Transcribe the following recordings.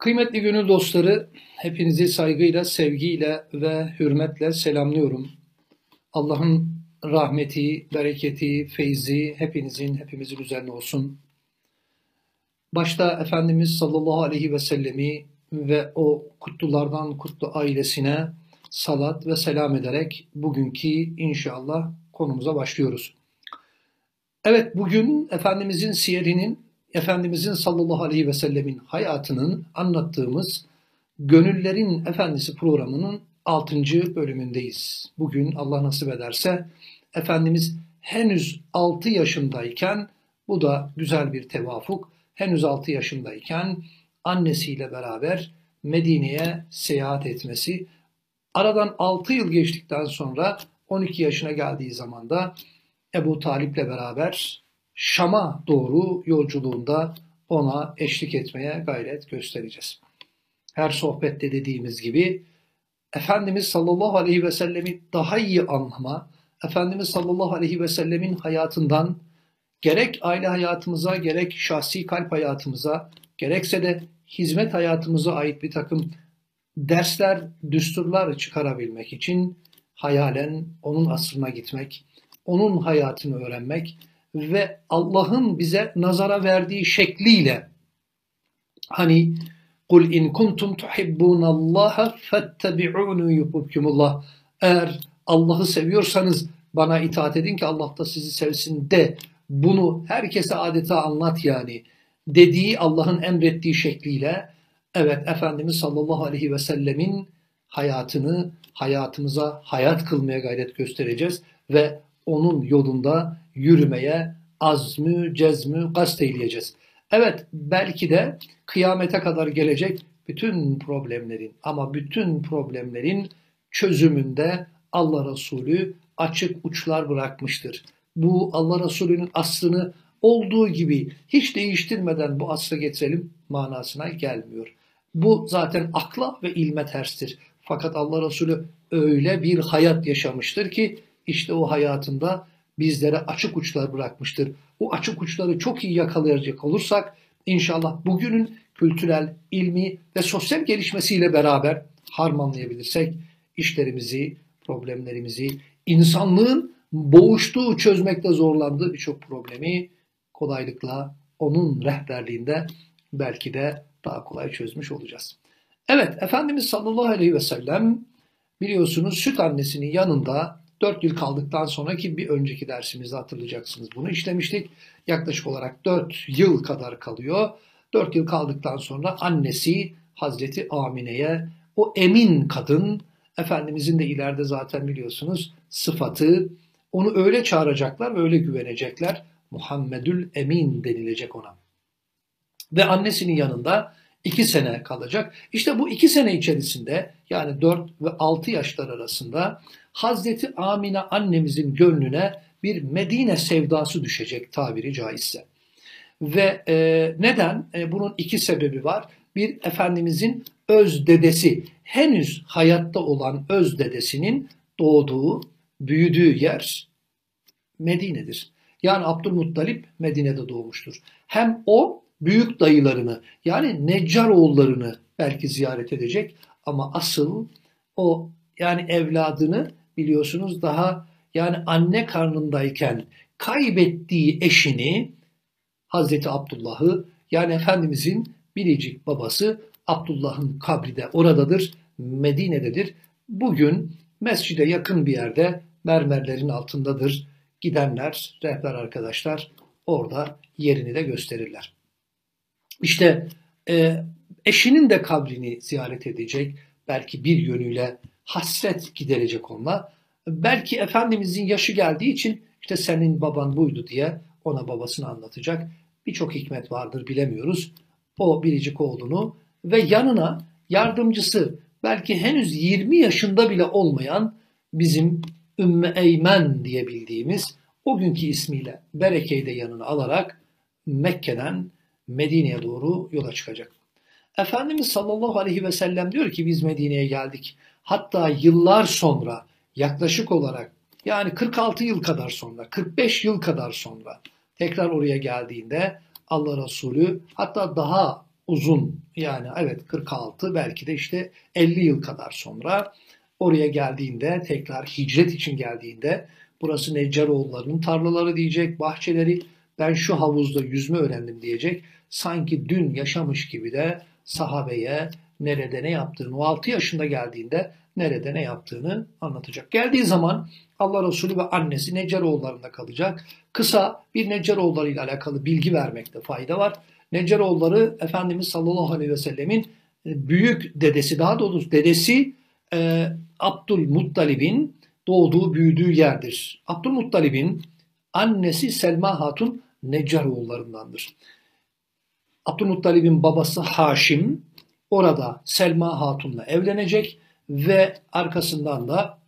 Kıymetli gönül dostları, hepinizi saygıyla, sevgiyle ve hürmetle selamlıyorum. Allah'ın rahmeti, bereketi, feyzi hepinizin, hepimizin üzerine olsun. Başta Efendimiz sallallahu aleyhi ve sellemi ve o kutlulardan kutlu ailesine salat ve selam ederek bugünkü inşallah konumuza başlıyoruz. Evet bugün Efendimizin siyerinin Efendimizin sallallahu aleyhi ve sellemin hayatının anlattığımız Gönüllerin Efendisi programının 6. bölümündeyiz. Bugün Allah nasip ederse Efendimiz henüz 6 yaşındayken bu da güzel bir tevafuk. Henüz 6 yaşındayken annesiyle beraber Medine'ye seyahat etmesi. Aradan 6 yıl geçtikten sonra 12 yaşına geldiği zaman da Ebu Talip'le beraber Şam'a doğru yolculuğunda ona eşlik etmeye gayret göstereceğiz. Her sohbette dediğimiz gibi Efendimiz sallallahu aleyhi ve sellemi daha iyi anlama, Efendimiz sallallahu aleyhi ve sellemin hayatından gerek aile hayatımıza, gerek şahsi kalp hayatımıza, gerekse de hizmet hayatımıza ait bir takım dersler, düsturlar çıkarabilmek için hayalen onun asrına gitmek, onun hayatını öğrenmek ve Allah'ın bize nazara verdiği şekliyle hani kul in kuntum tuhibbunallaha fettabi'uni yuhibbukumullah. Eğer Allah'ı seviyorsanız bana itaat edin ki Allah da sizi sevsin de bunu herkese adeta anlat yani dediği Allah'ın emrettiği şekliyle evet Efendimiz sallallahu aleyhi ve sellemin hayatını hayatımıza hayat kılmaya gayret göstereceğiz ve onun yolunda yürümeye azmü, cezmü, gast eyleyeceğiz. Evet belki de kıyamete kadar gelecek bütün problemlerin ama bütün problemlerin çözümünde Allah Resulü açık uçlar bırakmıştır. Bu Allah Resulü'nün aslını olduğu gibi hiç değiştirmeden bu asra getirelim manasına gelmiyor. Bu zaten akla ve ilme terstir. Fakat Allah Resulü öyle bir hayat yaşamıştır ki işte o hayatında bizlere açık uçlar bırakmıştır. O açık uçları çok iyi yakalayacak olursak inşallah bugünün kültürel, ilmi ve sosyal gelişmesiyle beraber harmanlayabilirsek işlerimizi, problemlerimizi, insanlığın boğuştuğu, çözmekte zorlandığı birçok problemi kolaylıkla onun rehberliğinde belki de daha kolay çözmüş olacağız. Evet, Efendimiz sallallahu aleyhi ve sellem biliyorsunuz süt annesinin yanında 4 yıl kaldıktan sonraki bir önceki dersimizde hatırlayacaksınız bunu işlemiştik. Yaklaşık olarak 4 yıl kadar kalıyor. 4 yıl kaldıktan sonra annesi Hazreti Amine'ye o emin kadın Efendimizin de ileride zaten biliyorsunuz sıfatı onu öyle çağıracaklar ve öyle güvenecekler. Muhammedül Emin denilecek ona. Ve annesinin yanında iki sene kalacak. İşte bu iki sene içerisinde yani 4 ve 6 yaşlar arasında Hazreti Amine annemizin gönlüne bir Medine sevdası düşecek tabiri caizse. Ve e, neden? E, bunun iki sebebi var. Bir, Efendimizin öz dedesi, henüz hayatta olan öz dedesinin doğduğu, büyüdüğü yer Medine'dir. Yani Abdülmuttalip Medine'de doğmuştur. Hem o büyük dayılarını yani Neccar oğullarını belki ziyaret edecek ama asıl o yani evladını biliyorsunuz daha yani anne karnındayken kaybettiği eşini Hazreti Abdullah'ı yani Efendimizin biricik babası Abdullah'ın kabri de oradadır, Medine'dedir. Bugün mescide yakın bir yerde mermerlerin altındadır. Gidenler, rehber arkadaşlar orada yerini de gösterirler. İşte e, eşinin de kabrini ziyaret edecek, belki bir yönüyle hasret giderecek onunla. Belki Efendimizin yaşı geldiği için işte senin baban buydu diye ona babasını anlatacak. Birçok hikmet vardır bilemiyoruz. O biricik oğlunu ve yanına yardımcısı belki henüz 20 yaşında bile olmayan bizim Ümmü Eymen diye bildiğimiz o günkü ismiyle Bereke'yi de yanına alarak Mekke'den Medine'ye doğru yola çıkacak. Efendimiz sallallahu aleyhi ve sellem diyor ki biz Medine'ye geldik. Hatta yıllar sonra yaklaşık olarak yani 46 yıl kadar sonra 45 yıl kadar sonra tekrar oraya geldiğinde Allah Resulü hatta daha uzun yani evet 46 belki de işte 50 yıl kadar sonra oraya geldiğinde tekrar hicret için geldiğinde burası Neccaroğulları'nın tarlaları diyecek, bahçeleri ben şu havuzda yüzme öğrendim diyecek. Sanki dün yaşamış gibi de sahabeye nerede ne yaptığını, o 6 yaşında geldiğinde nerede ne yaptığını anlatacak. Geldiği zaman Allah Resulü ve annesi Neccaroğulları'nda kalacak. Kısa bir Neccaroğulları ile alakalı bilgi vermekte fayda var. Neccaroğulları Efendimiz sallallahu aleyhi ve sellemin e, büyük dedesi, daha doğrusu dedesi e, Abdülmuttalib'in doğduğu, büyüdüğü yerdir. Abdülmuttalib'in annesi Selma Hatun Neccaroğullarındandır. Abdülmuttalib'in babası Haşim orada Selma Hatun'la evlenecek ve arkasından da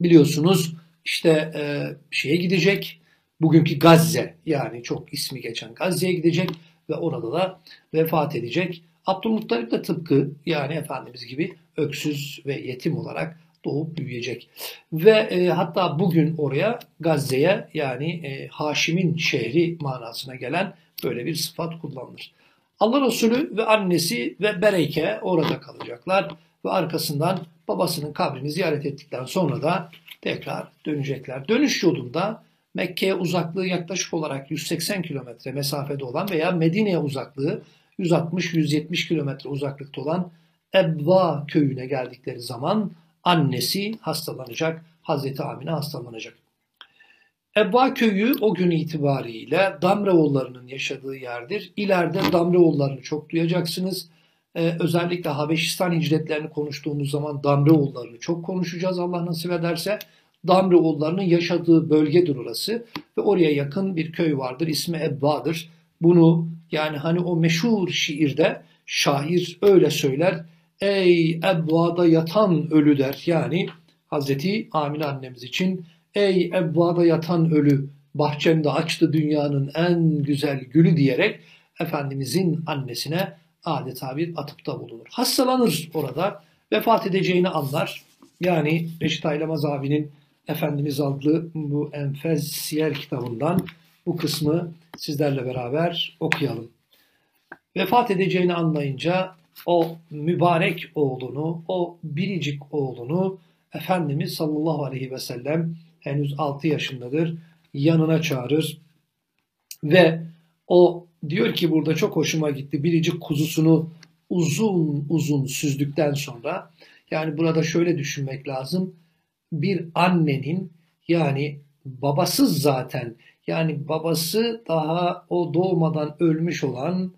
biliyorsunuz işte e, şeye gidecek. Bugünkü Gazze yani çok ismi geçen Gazze'ye gidecek ve orada da vefat edecek. Abdülmuttalip de tıpkı yani Efendimiz gibi öksüz ve yetim olarak doğup büyüyecek. Ve e, hatta bugün oraya Gazze'ye yani e, Haşim'in şehri manasına gelen böyle bir sıfat kullanılır. Allah Resulü ve annesi ve Bereke orada kalacaklar ve arkasından babasının kabrini ziyaret ettikten sonra da tekrar dönecekler. Dönüş yolunda Mekke'ye uzaklığı yaklaşık olarak 180 kilometre mesafede olan veya Medine'ye uzaklığı 160-170 kilometre uzaklıkta olan Ebva köyüne geldikleri zaman annesi hastalanacak, Hazreti Amine hastalanacak. Ebba köyü o gün itibariyle Damreoğullarının yaşadığı yerdir. İleride Damreoğullarını çok duyacaksınız. Ee, özellikle Habeşistan hicretlerini konuştuğumuz zaman Damreoğullarını çok konuşacağız Allah nasip ederse. Damreoğullarının yaşadığı bölgedir orası ve oraya yakın bir köy vardır. İsmi Ebba'dır. Bunu yani hani o meşhur şiirde şair öyle söyler. Ey Ebba'da yatan ölü der. Yani Hazreti Amine annemiz için ey Ebba'da yatan ölü bahçemde açtı dünyanın en güzel gülü diyerek Efendimizin annesine adeta bir atıpta bulunur. Hastalanır orada, vefat edeceğini anlar. Yani Reşit Aylamaz abinin Efendimiz adlı bu Enfez Siyer kitabından bu kısmı sizlerle beraber okuyalım. Vefat edeceğini anlayınca o mübarek oğlunu, o biricik oğlunu Efendimiz sallallahu aleyhi ve sellem henüz 6 yaşındadır yanına çağırır ve o diyor ki burada çok hoşuma gitti biricik kuzusunu uzun uzun süzdükten sonra yani burada şöyle düşünmek lazım bir annenin yani babasız zaten yani babası daha o doğmadan ölmüş olan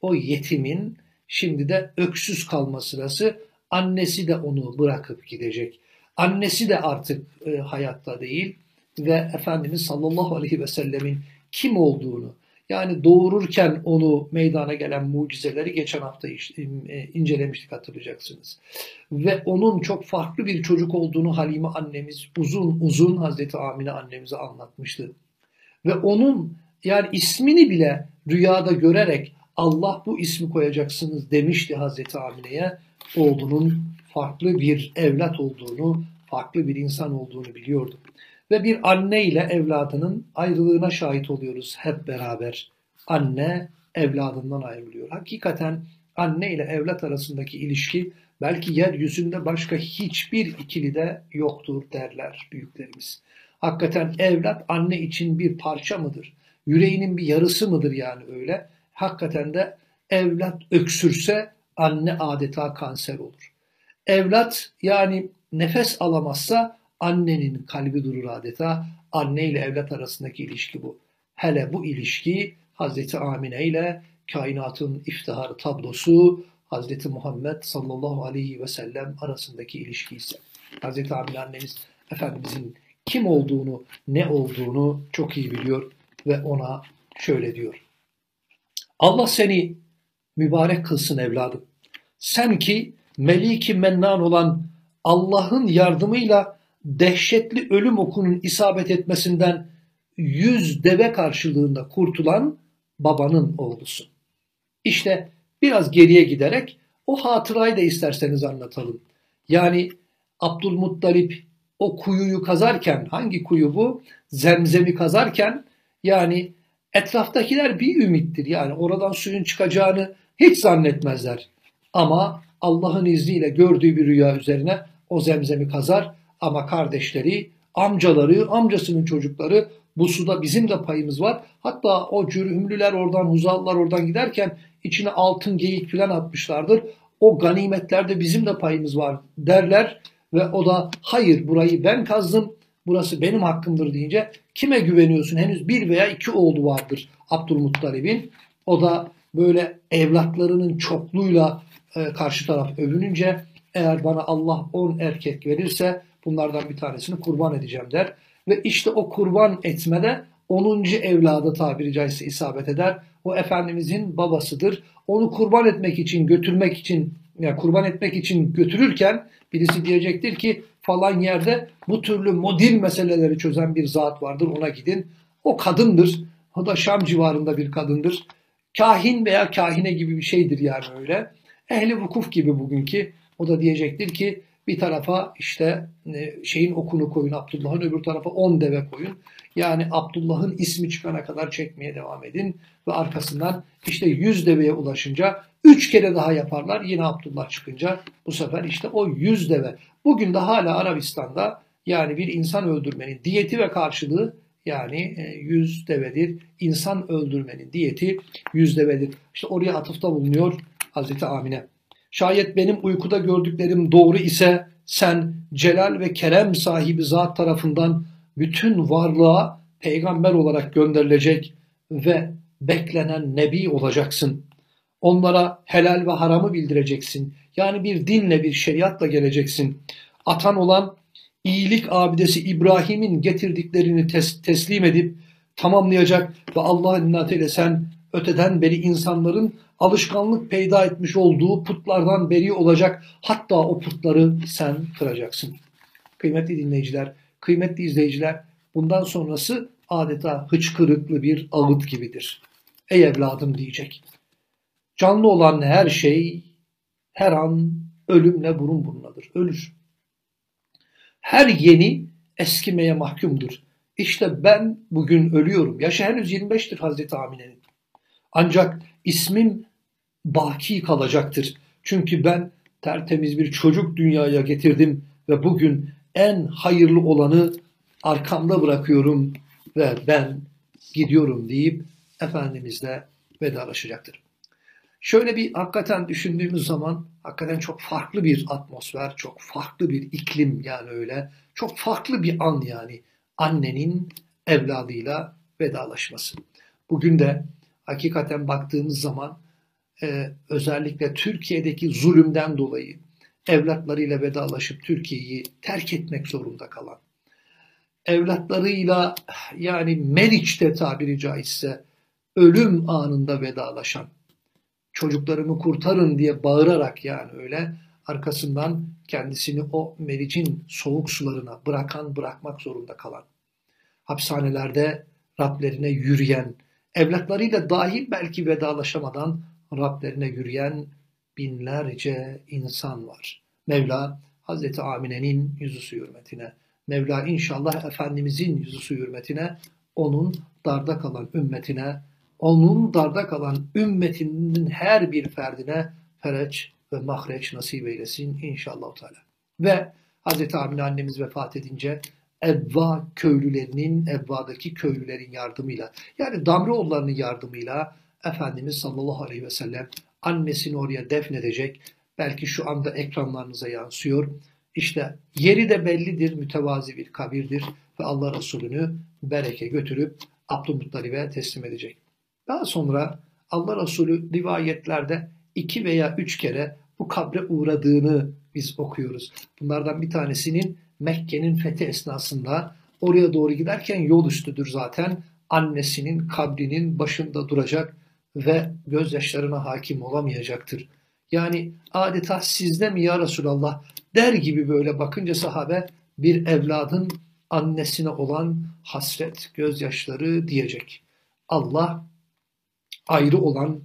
o yetimin şimdi de öksüz kalma sırası annesi de onu bırakıp gidecek. Annesi de artık e, hayatta değil ve Efendimiz sallallahu aleyhi ve sellemin kim olduğunu yani doğururken onu meydana gelen mucizeleri geçen hafta e, incelemiştik hatırlayacaksınız. Ve onun çok farklı bir çocuk olduğunu Halime annemiz uzun uzun Hazreti Amine annemize anlatmıştı. Ve onun yani ismini bile rüyada görerek Allah bu ismi koyacaksınız demişti Hazreti Amine'ye. Oğlunun farklı bir evlat olduğunu, farklı bir insan olduğunu biliyordu. Ve bir anne ile evladının ayrılığına şahit oluyoruz hep beraber. Anne evladından ayrılıyor. Hakikaten anne ile evlat arasındaki ilişki belki yeryüzünde başka hiçbir ikili de yoktur derler büyüklerimiz. Hakikaten evlat anne için bir parça mıdır? Yüreğinin bir yarısı mıdır yani öyle? Hakikaten de evlat öksürse anne adeta kanser olur. Evlat yani nefes alamazsa annenin kalbi durur adeta. Anne ile evlat arasındaki ilişki bu. Hele bu ilişki Hazreti Amine ile kainatın iftiharı tablosu Hazreti Muhammed sallallahu aleyhi ve sellem arasındaki ilişki ise. Hazreti Amine annemiz Efendimizin kim olduğunu, ne olduğunu çok iyi biliyor ve ona şöyle diyor. Allah seni mübarek kılsın evladım. Sen ki meliki mennan olan Allah'ın yardımıyla dehşetli ölüm okunun isabet etmesinden yüz deve karşılığında kurtulan babanın oğlusun. İşte biraz geriye giderek o hatırayı da isterseniz anlatalım. Yani Abdülmuttalip o kuyuyu kazarken, hangi kuyu bu? Zemzemi kazarken yani etraftakiler bir ümittir. Yani oradan suyun çıkacağını hiç zannetmezler. Ama Allah'ın izniyle gördüğü bir rüya üzerine o zemzemi kazar ama kardeşleri, amcaları, amcasının çocukları bu suda bizim de payımız var. Hatta o cürhümlüler oradan, huzallar oradan giderken içine altın geyik falan atmışlardır. O ganimetlerde bizim de payımız var derler ve o da hayır burayı ben kazdım, burası benim hakkımdır deyince kime güveniyorsun? Henüz bir veya iki oğlu vardır Abdülmuttalib'in. O da böyle evlatlarının çokluğuyla e, karşı taraf övününce eğer bana Allah on erkek verirse bunlardan bir tanesini kurban edeceğim der. Ve işte o kurban etmede 10. evlada tabiri caizse isabet eder. O Efendimizin babasıdır. Onu kurban etmek için, götürmek için, yani kurban etmek için götürürken birisi diyecektir ki falan yerde bu türlü modil meseleleri çözen bir zat vardır ona gidin. O kadındır. O da Şam civarında bir kadındır. Kahin veya kahine gibi bir şeydir yani öyle. Ehli vukuf gibi bugünkü. O da diyecektir ki bir tarafa işte e, şeyin okunu koyun Abdullah'ın öbür tarafa 10 deve koyun. Yani Abdullah'ın ismi çıkana kadar çekmeye devam edin. Ve arkasından işte 100 deveye ulaşınca 3 kere daha yaparlar. Yine Abdullah çıkınca bu sefer işte o 100 deve. Bugün de hala Arabistan'da yani bir insan öldürmenin diyeti ve karşılığı yani 100 e, devedir. İnsan öldürmenin diyeti 100 devedir. İşte oraya atıfta bulunuyor Hazreti Amine. Şayet benim uykuda gördüklerim doğru ise sen celal ve kerem sahibi zat tarafından bütün varlığa peygamber olarak gönderilecek ve beklenen nebi olacaksın. Onlara helal ve haramı bildireceksin. Yani bir dinle bir şeriatla geleceksin. Atan olan iyilik abidesi İbrahim'in getirdiklerini tes teslim edip tamamlayacak ve Allah'ın inatıyla sen öteden beri insanların alışkanlık peyda etmiş olduğu putlardan beri olacak. Hatta o putları sen kıracaksın. Kıymetli dinleyiciler, kıymetli izleyiciler bundan sonrası adeta hıçkırıklı bir ağıt gibidir. Ey evladım diyecek. Canlı olan her şey her an ölümle burun burunadır. Ölür. Her yeni eskimeye mahkumdur. İşte ben bugün ölüyorum. Yaşı henüz 25'tir Hazreti Amine'nin. Ancak ismim baki kalacaktır. Çünkü ben tertemiz bir çocuk dünyaya getirdim ve bugün en hayırlı olanı arkamda bırakıyorum ve ben gidiyorum deyip Efendimizle vedalaşacaktır. Şöyle bir hakikaten düşündüğümüz zaman hakikaten çok farklı bir atmosfer, çok farklı bir iklim yani öyle. Çok farklı bir an yani annenin evladıyla vedalaşması. Bugün de hakikaten baktığımız zaman e, özellikle Türkiye'deki zulümden dolayı evlatlarıyla vedalaşıp Türkiye'yi terk etmek zorunda kalan, evlatlarıyla yani Meriç'te tabiri caizse ölüm anında vedalaşan, çocuklarımı kurtarın diye bağırarak yani öyle arkasından kendisini o Meriç'in soğuk sularına bırakan bırakmak zorunda kalan, hapishanelerde Rablerine yürüyen, evlatlarıyla dahi belki vedalaşamadan Rablerine yürüyen binlerce insan var. Mevla Hazreti Amine'nin yüzü hürmetine, Mevla inşallah Efendimizin yüzü hürmetine, onun darda kalan ümmetine, onun darda kalan ümmetinin her bir ferdine fereç ve mahreç nasip eylesin inşallah. Teala. Ve Hazreti Amine annemiz vefat edince Evva köylülerinin, Evva'daki köylülerin yardımıyla yani Damroğullarının yardımıyla Efendimiz sallallahu aleyhi ve sellem annesini oraya defnedecek. Belki şu anda ekranlarınıza yansıyor. İşte yeri de bellidir, mütevazi bir kabirdir ve Allah Resulü'nü bereke götürüp Abdülmuttalib'e teslim edecek. Daha sonra Allah Resulü rivayetlerde iki veya üç kere bu kabre uğradığını biz okuyoruz. Bunlardan bir tanesinin Mekke'nin fethi esnasında oraya doğru giderken yol üstüdür zaten. Annesinin kabrinin başında duracak ve gözyaşlarına hakim olamayacaktır. Yani adeta sizde mi ya Resulallah der gibi böyle bakınca sahabe bir evladın annesine olan hasret, gözyaşları diyecek. Allah ayrı olan,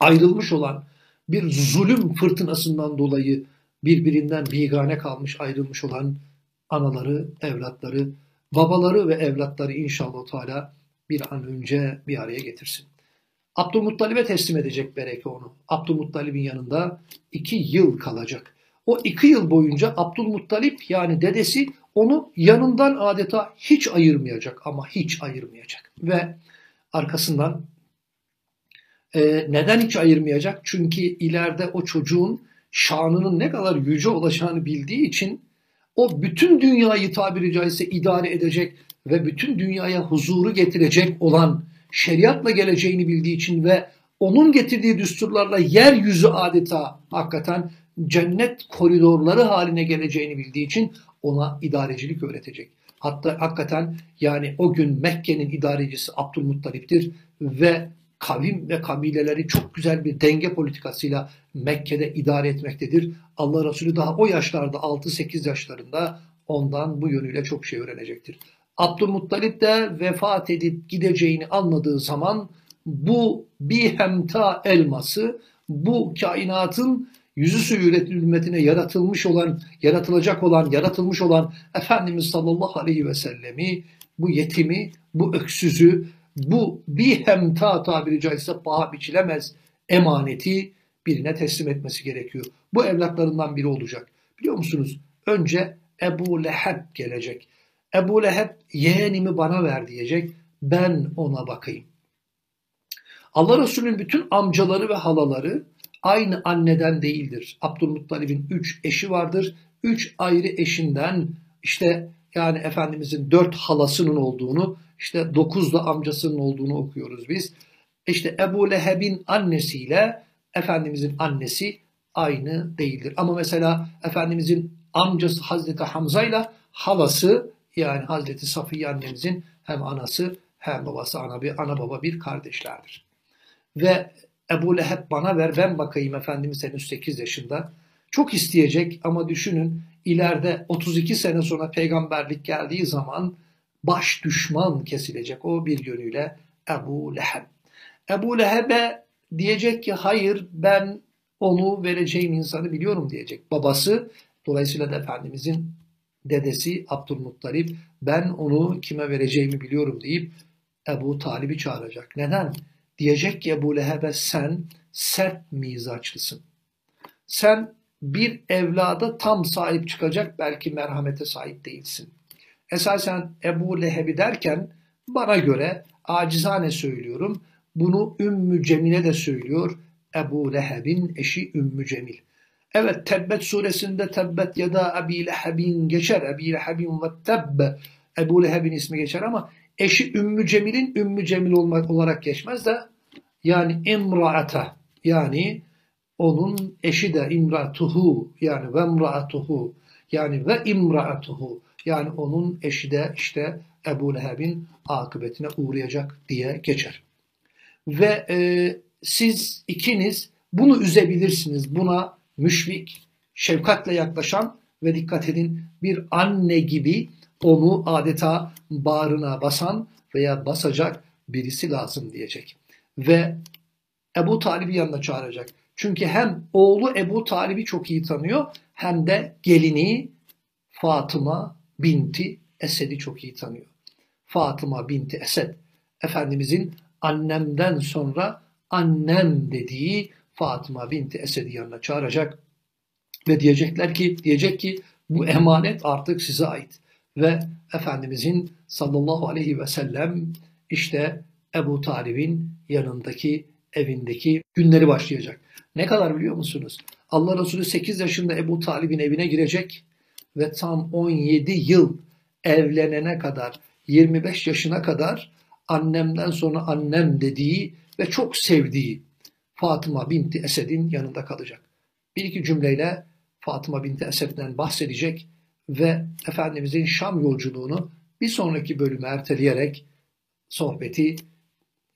ayrılmış olan bir zulüm fırtınasından dolayı birbirinden bigane kalmış, ayrılmış olan anaları, evlatları, babaları ve evlatları inşallah Teala bir an önce bir araya getirsin. Abdülmuttalib'e teslim edecek Bereke onu. Abdülmuttalib'in yanında iki yıl kalacak. O iki yıl boyunca Abdülmuttalip yani dedesi onu yanından adeta hiç ayırmayacak ama hiç ayırmayacak. Ve arkasından e, neden hiç ayırmayacak? Çünkü ileride o çocuğun şanının ne kadar yüce olacağını bildiği için o bütün dünyayı tabiri caizse idare edecek ve bütün dünyaya huzuru getirecek olan şeriatla geleceğini bildiği için ve onun getirdiği düsturlarla yeryüzü adeta hakikaten cennet koridorları haline geleceğini bildiği için ona idarecilik öğretecek. Hatta hakikaten yani o gün Mekke'nin idarecisi Abdülmuttalip'tir ve kavim ve kabileleri çok güzel bir denge politikasıyla Mekke'de idare etmektedir. Allah Resulü daha o yaşlarda 6-8 yaşlarında ondan bu yönüyle çok şey öğrenecektir. Abdülmuttalip de vefat edip gideceğini anladığı zaman bu bir hemta elması bu kainatın yüzü suyu ümmetine yaratılmış olan, yaratılacak olan, yaratılmış olan Efendimiz sallallahu aleyhi ve sellemi, bu yetimi, bu öksüzü, bu bir hemta tabiri caizse paha biçilemez emaneti birine teslim etmesi gerekiyor. Bu evlatlarından biri olacak. Biliyor musunuz? Önce Ebu Leheb gelecek. Ebu Leheb yeğenimi bana ver diyecek. Ben ona bakayım. Allah Resulü'nün bütün amcaları ve halaları aynı anneden değildir. Abdülmuttalib'in üç eşi vardır. Üç ayrı eşinden işte yani Efendimizin dört halasının olduğunu, işte dokuz da amcasının olduğunu okuyoruz biz. İşte Ebu Leheb'in annesiyle Efendimizin annesi aynı değildir. Ama mesela Efendimizin amcası Hazreti Hamza ile halası yani Hazreti Safiye annemizin hem anası hem babası ana bir ana baba bir kardeşlerdir. Ve Ebu Leheb bana ver ben bakayım Efendimiz henüz 8 yaşında. Çok isteyecek ama düşünün ileride 32 sene sonra peygamberlik geldiği zaman baş düşman kesilecek o bir yönüyle Ebu Leheb. Ebu Leheb'e diyecek ki hayır ben onu vereceğim insanı biliyorum diyecek. Babası dolayısıyla da Efendimizin dedesi Abdülmuttalip ben onu kime vereceğimi biliyorum deyip Ebu Talib'i çağıracak. Neden? Diyecek ki Ebu Leheb'e sen sert mizaçlısın. Sen bir evlada tam sahip çıkacak belki merhamete sahip değilsin. Esasen Ebu Leheb'i derken bana göre acizane söylüyorum. Bunu Ümmü Cemil'e de söylüyor. Ebu Leheb'in eşi Ümmü Cemil. Evet Tebbet suresinde Tebbet ya da Ebi Leheb'in geçer. Ebi Leheb'in ve Tebbe. Ebu Leheb'in ismi geçer ama eşi Ümmü Cemil'in Ümmü Cemil olmak olarak geçmez de yani imraata yani onun eşi de imratuhu yani ve imraatuhu yani ve imraatuhu yani onun eşi de işte Ebu Leheb'in akıbetine uğrayacak diye geçer. Ve e, siz ikiniz bunu üzebilirsiniz. Buna müşfik, şefkatle yaklaşan ve dikkat edin bir anne gibi onu adeta bağrına basan veya basacak birisi lazım diyecek. Ve Ebu Talib'i yanına çağıracak. Çünkü hem oğlu Ebu Talib'i çok iyi tanıyor hem de gelini Fatıma binti Esed'i çok iyi tanıyor. Fatıma binti Esed Efendimizin annemden sonra annem dediği Fatıma binti Esed'i yanına çağıracak ve diyecekler ki diyecek ki bu emanet artık size ait ve Efendimizin sallallahu aleyhi ve sellem işte Ebu Talib'in yanındaki evindeki günleri başlayacak. Ne kadar biliyor musunuz? Allah Resulü 8 yaşında Ebu Talib'in evine girecek ve tam 17 yıl evlenene kadar 25 yaşına kadar annemden sonra annem dediği ve çok sevdiği Fatıma binti Esed'in yanında kalacak. Bir iki cümleyle Fatıma binti Esed'den bahsedecek ve Efendimizin Şam yolculuğunu bir sonraki bölüme erteleyerek sohbeti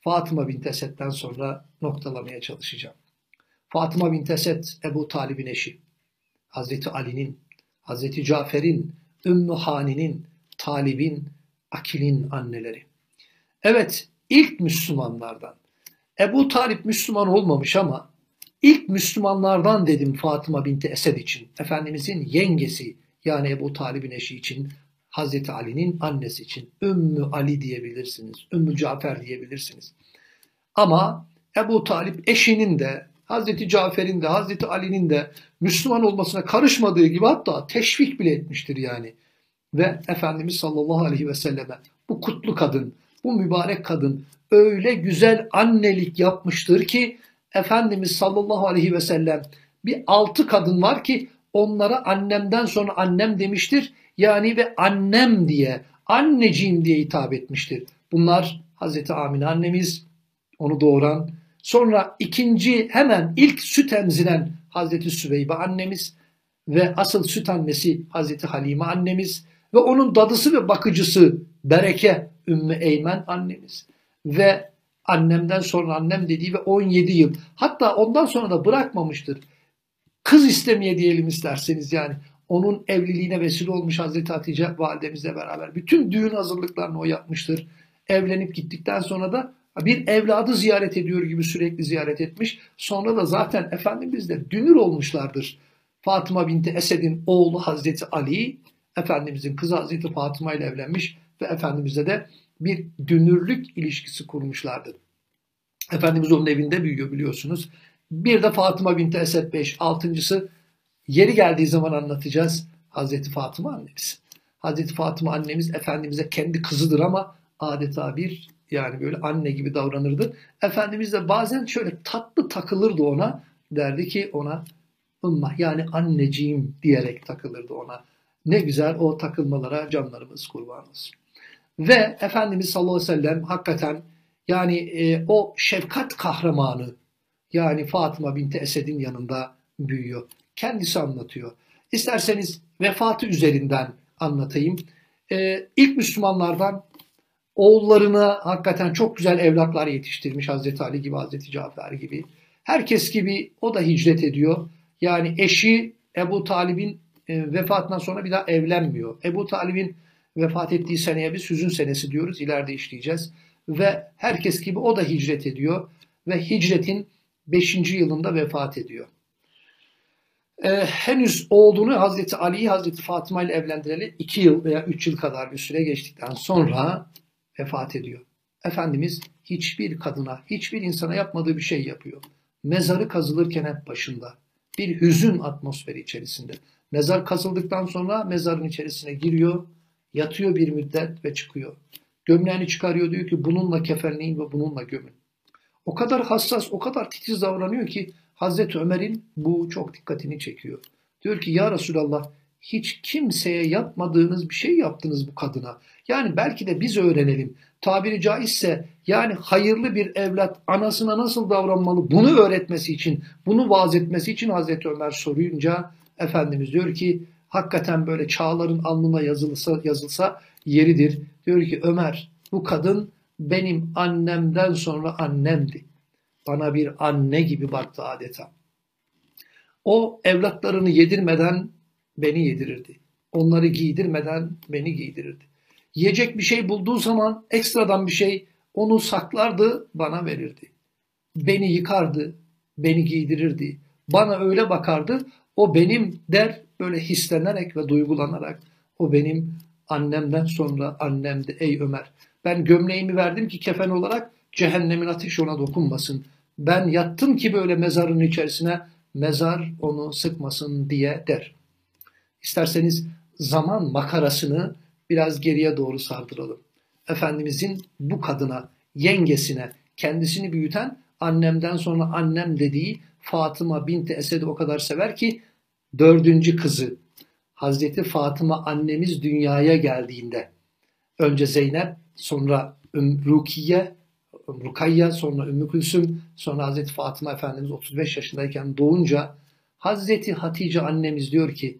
Fatıma binti Esed'den sonra noktalamaya çalışacağım. Fatıma binti Esed Ebu Talib'in eşi. Hazreti Ali'nin, Hazreti Cafer'in, Ümmü Hani'nin, Talib'in, Akil'in anneleri. Evet ilk Müslümanlardan. Ebu Talip Müslüman olmamış ama ilk Müslümanlardan dedim Fatıma binti Esed için. Efendimizin yengesi yani Ebu Talib'in eşi için Hazreti Ali'nin annesi için Ümmü Ali diyebilirsiniz. Ümmü Cafer diyebilirsiniz. Ama Ebu Talip eşinin de Hazreti Cafer'in de Hazreti Ali'nin de Müslüman olmasına karışmadığı gibi hatta teşvik bile etmiştir yani. Ve Efendimiz sallallahu aleyhi ve selleme bu kutlu kadın, bu mübarek kadın öyle güzel annelik yapmıştır ki Efendimiz sallallahu aleyhi ve sellem bir altı kadın var ki onlara annemden sonra annem demiştir. Yani ve annem diye, anneciğim diye hitap etmiştir. Bunlar Hazreti Amine annemiz, onu doğuran, sonra ikinci hemen ilk süt emziren Hazreti Süveybe annemiz ve asıl süt annesi Hazreti Halime annemiz ve onun dadısı ve bakıcısı Bereke Ümmü Eymen annemiz ve annemden sonra annem dediği ve 17 yıl hatta ondan sonra da bırakmamıştır. Kız istemeye diyelim isterseniz yani onun evliliğine vesile olmuş Hazreti Hatice validemizle beraber. Bütün düğün hazırlıklarını o yapmıştır. Evlenip gittikten sonra da bir evladı ziyaret ediyor gibi sürekli ziyaret etmiş. Sonra da zaten Efendimiz de dünür olmuşlardır. Fatıma binti Esed'in oğlu Hazreti Ali, Efendimizin kızı Hazreti Fatıma ile evlenmiş ve Efendimiz'le de bir dünürlük ilişkisi kurmuşlardı. Efendimiz onun evinde büyüyor biliyorsunuz. Bir de Fatıma binti Esed 5. Altıncısı yeri geldiği zaman anlatacağız. Hazreti Fatıma annemiz. Hazreti Fatıma annemiz Efendimiz'e kendi kızıdır ama adeta bir yani böyle anne gibi davranırdı. Efendimiz de bazen şöyle tatlı takılırdı ona. Derdi ki ona ımma yani anneciğim diyerek takılırdı ona. Ne güzel o takılmalara canlarımız kurban olsun. Ve Efendimiz sallallahu aleyhi ve sellem hakikaten yani e, o şefkat kahramanı yani Fatıma binti Esed'in yanında büyüyor. Kendisi anlatıyor. İsterseniz vefatı üzerinden anlatayım. Ee, ilk Müslümanlardan oğullarına hakikaten çok güzel evlatlar yetiştirmiş Hazreti Ali gibi, Hazreti Cafer gibi. Herkes gibi o da hicret ediyor. Yani eşi Ebu Talib'in e, vefatından sonra bir daha evlenmiyor. Ebu Talib'in vefat ettiği seneye biz hüzün senesi diyoruz. İleride işleyeceğiz. Ve herkes gibi o da hicret ediyor. Ve hicretin 5. yılında vefat ediyor. Ee, henüz oğlunu Hazreti Ali'yi Hazreti Fatıma ile evlendireli 2 yıl veya 3 yıl kadar bir süre geçtikten sonra vefat ediyor. Efendimiz hiçbir kadına, hiçbir insana yapmadığı bir şey yapıyor. Mezarı kazılırken hep başında. Bir hüzün atmosferi içerisinde. Mezar kazıldıktan sonra mezarın içerisine giriyor, yatıyor bir müddet ve çıkıyor. Gömleğini çıkarıyor diyor ki bununla kefenleyin ve bununla gömün. O kadar hassas, o kadar titiz davranıyor ki Hazreti Ömer'in bu çok dikkatini çekiyor. Diyor ki ya Resulallah hiç kimseye yapmadığınız bir şey yaptınız bu kadına. Yani belki de biz öğrenelim. Tabiri caizse yani hayırlı bir evlat anasına nasıl davranmalı bunu öğretmesi için, bunu vaaz etmesi için Hazreti Ömer soruyunca Efendimiz diyor ki hakikaten böyle çağların alnına yazılsa, yazılsa yeridir. Diyor ki Ömer bu kadın benim annemden sonra annemdi. Bana bir anne gibi baktı adeta. O evlatlarını yedirmeden beni yedirirdi. Onları giydirmeden beni giydirirdi. Yiyecek bir şey bulduğu zaman ekstradan bir şey onu saklardı, bana verirdi. Beni yıkardı, beni giydirirdi. Bana öyle bakardı, o benim der böyle hislenerek ve duygulanarak. O benim annemden sonra annemdi ey Ömer. Ben gömleğimi verdim ki kefen olarak cehennemin ateşi ona dokunmasın. Ben yattım ki böyle mezarın içerisine mezar onu sıkmasın diye der. İsterseniz zaman makarasını biraz geriye doğru sardıralım. Efendimizin bu kadına, yengesine, kendisini büyüten annemden sonra annem dediği Fatıma binti Esed'i o kadar sever ki dördüncü kızı Hazreti Fatıma annemiz dünyaya geldiğinde önce Zeynep sonra Rukiye Rukayya, sonra Ümmü Külsüm, sonra Hazreti Fatıma Efendimiz 35 yaşındayken doğunca Hazreti Hatice annemiz diyor ki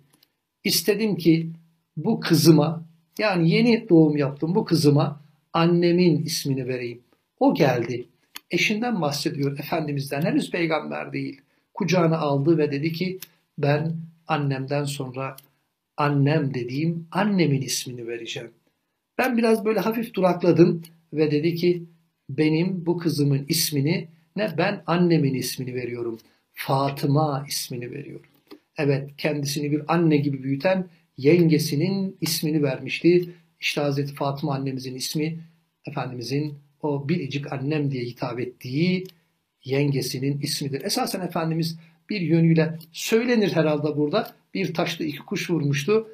istedim ki bu kızıma yani yeni doğum yaptım bu kızıma annemin ismini vereyim. O geldi. Eşinden bahsediyor Efendimiz'den henüz peygamber değil. Kucağına aldı ve dedi ki ben annemden sonra annem dediğim annemin ismini vereceğim. Ben biraz böyle hafif durakladım ve dedi ki benim bu kızımın ismini ne ben annemin ismini veriyorum. Fatıma ismini veriyorum. Evet kendisini bir anne gibi büyüten yengesinin ismini vermişti. İşte Hazreti Fatıma annemizin ismi Efendimizin o biricik annem diye hitap ettiği yengesinin ismidir. Esasen Efendimiz bir yönüyle söylenir herhalde burada. Bir taşla iki kuş vurmuştu.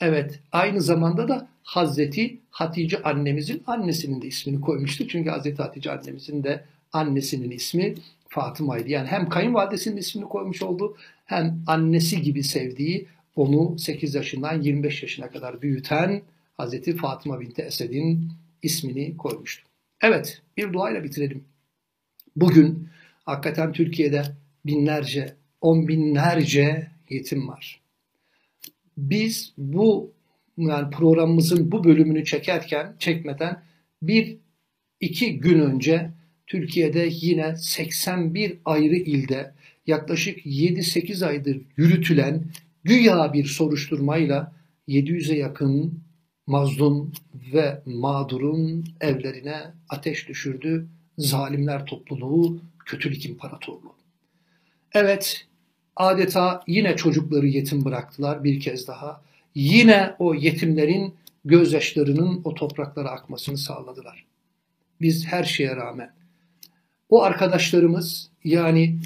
Evet aynı zamanda da Hazreti Hatice annemizin annesinin de ismini koymuştu. Çünkü Hazreti Hatice annemizin de annesinin ismi Fatıma'ydı. Yani hem kayınvalidesinin ismini koymuş oldu hem annesi gibi sevdiği onu 8 yaşından 25 yaşına kadar büyüten Hazreti Fatıma binti Esed'in ismini koymuştu. Evet bir duayla bitirelim. Bugün hakikaten Türkiye'de binlerce, on binlerce yetim var. Biz bu yani programımızın bu bölümünü çekerken, çekmeden bir iki gün önce Türkiye'de yine 81 ayrı ilde yaklaşık 7-8 aydır yürütülen güya bir soruşturmayla 700'e yakın mazlum ve mağdurun evlerine ateş düşürdü zalimler topluluğu, kötülük imparatorluğu. Evet, adeta yine çocukları yetim bıraktılar bir kez daha. Yine o yetimlerin gözyaşlarının o topraklara akmasını sağladılar. Biz her şeye rağmen o arkadaşlarımız yani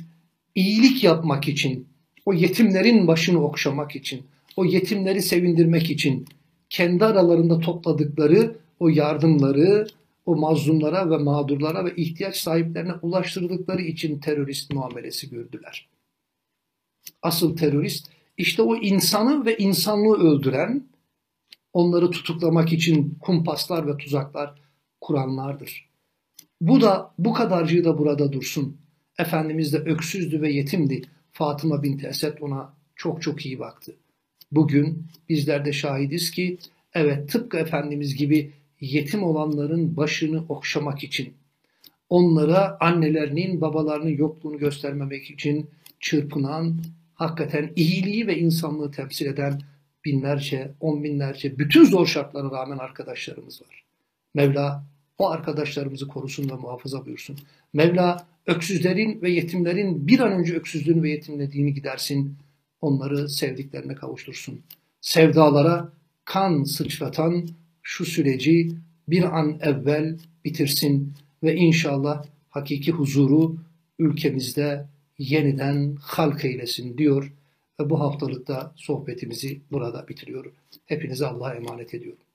iyilik yapmak için, o yetimlerin başını okşamak için, o yetimleri sevindirmek için kendi aralarında topladıkları o yardımları o mazlumlara ve mağdurlara ve ihtiyaç sahiplerine ulaştırdıkları için terörist muamelesi gördüler. Asıl terörist işte o insanı ve insanlığı öldüren, onları tutuklamak için kumpaslar ve tuzaklar kuranlardır. Bu da bu kadarcığı da burada dursun. Efendimiz de öksüzdü ve yetimdi. Fatıma binti Esed ona çok çok iyi baktı. Bugün bizler de şahidiz ki evet tıpkı Efendimiz gibi yetim olanların başını okşamak için, onlara annelerinin, babalarının yokluğunu göstermemek için çırpınan, hakikaten iyiliği ve insanlığı temsil eden binlerce, on binlerce, bütün zor şartlara rağmen arkadaşlarımız var. Mevla o arkadaşlarımızı korusun ve muhafaza buyursun. Mevla öksüzlerin ve yetimlerin bir an önce öksüzlüğünü ve yetimlediğini gidersin. Onları sevdiklerine kavuştursun. Sevdalara kan sıçratan şu süreci bir an evvel bitirsin ve inşallah hakiki huzuru ülkemizde yeniden halk eylesin diyor ve bu haftalıkta sohbetimizi burada bitiriyorum. Hepinize Allah'a emanet ediyorum.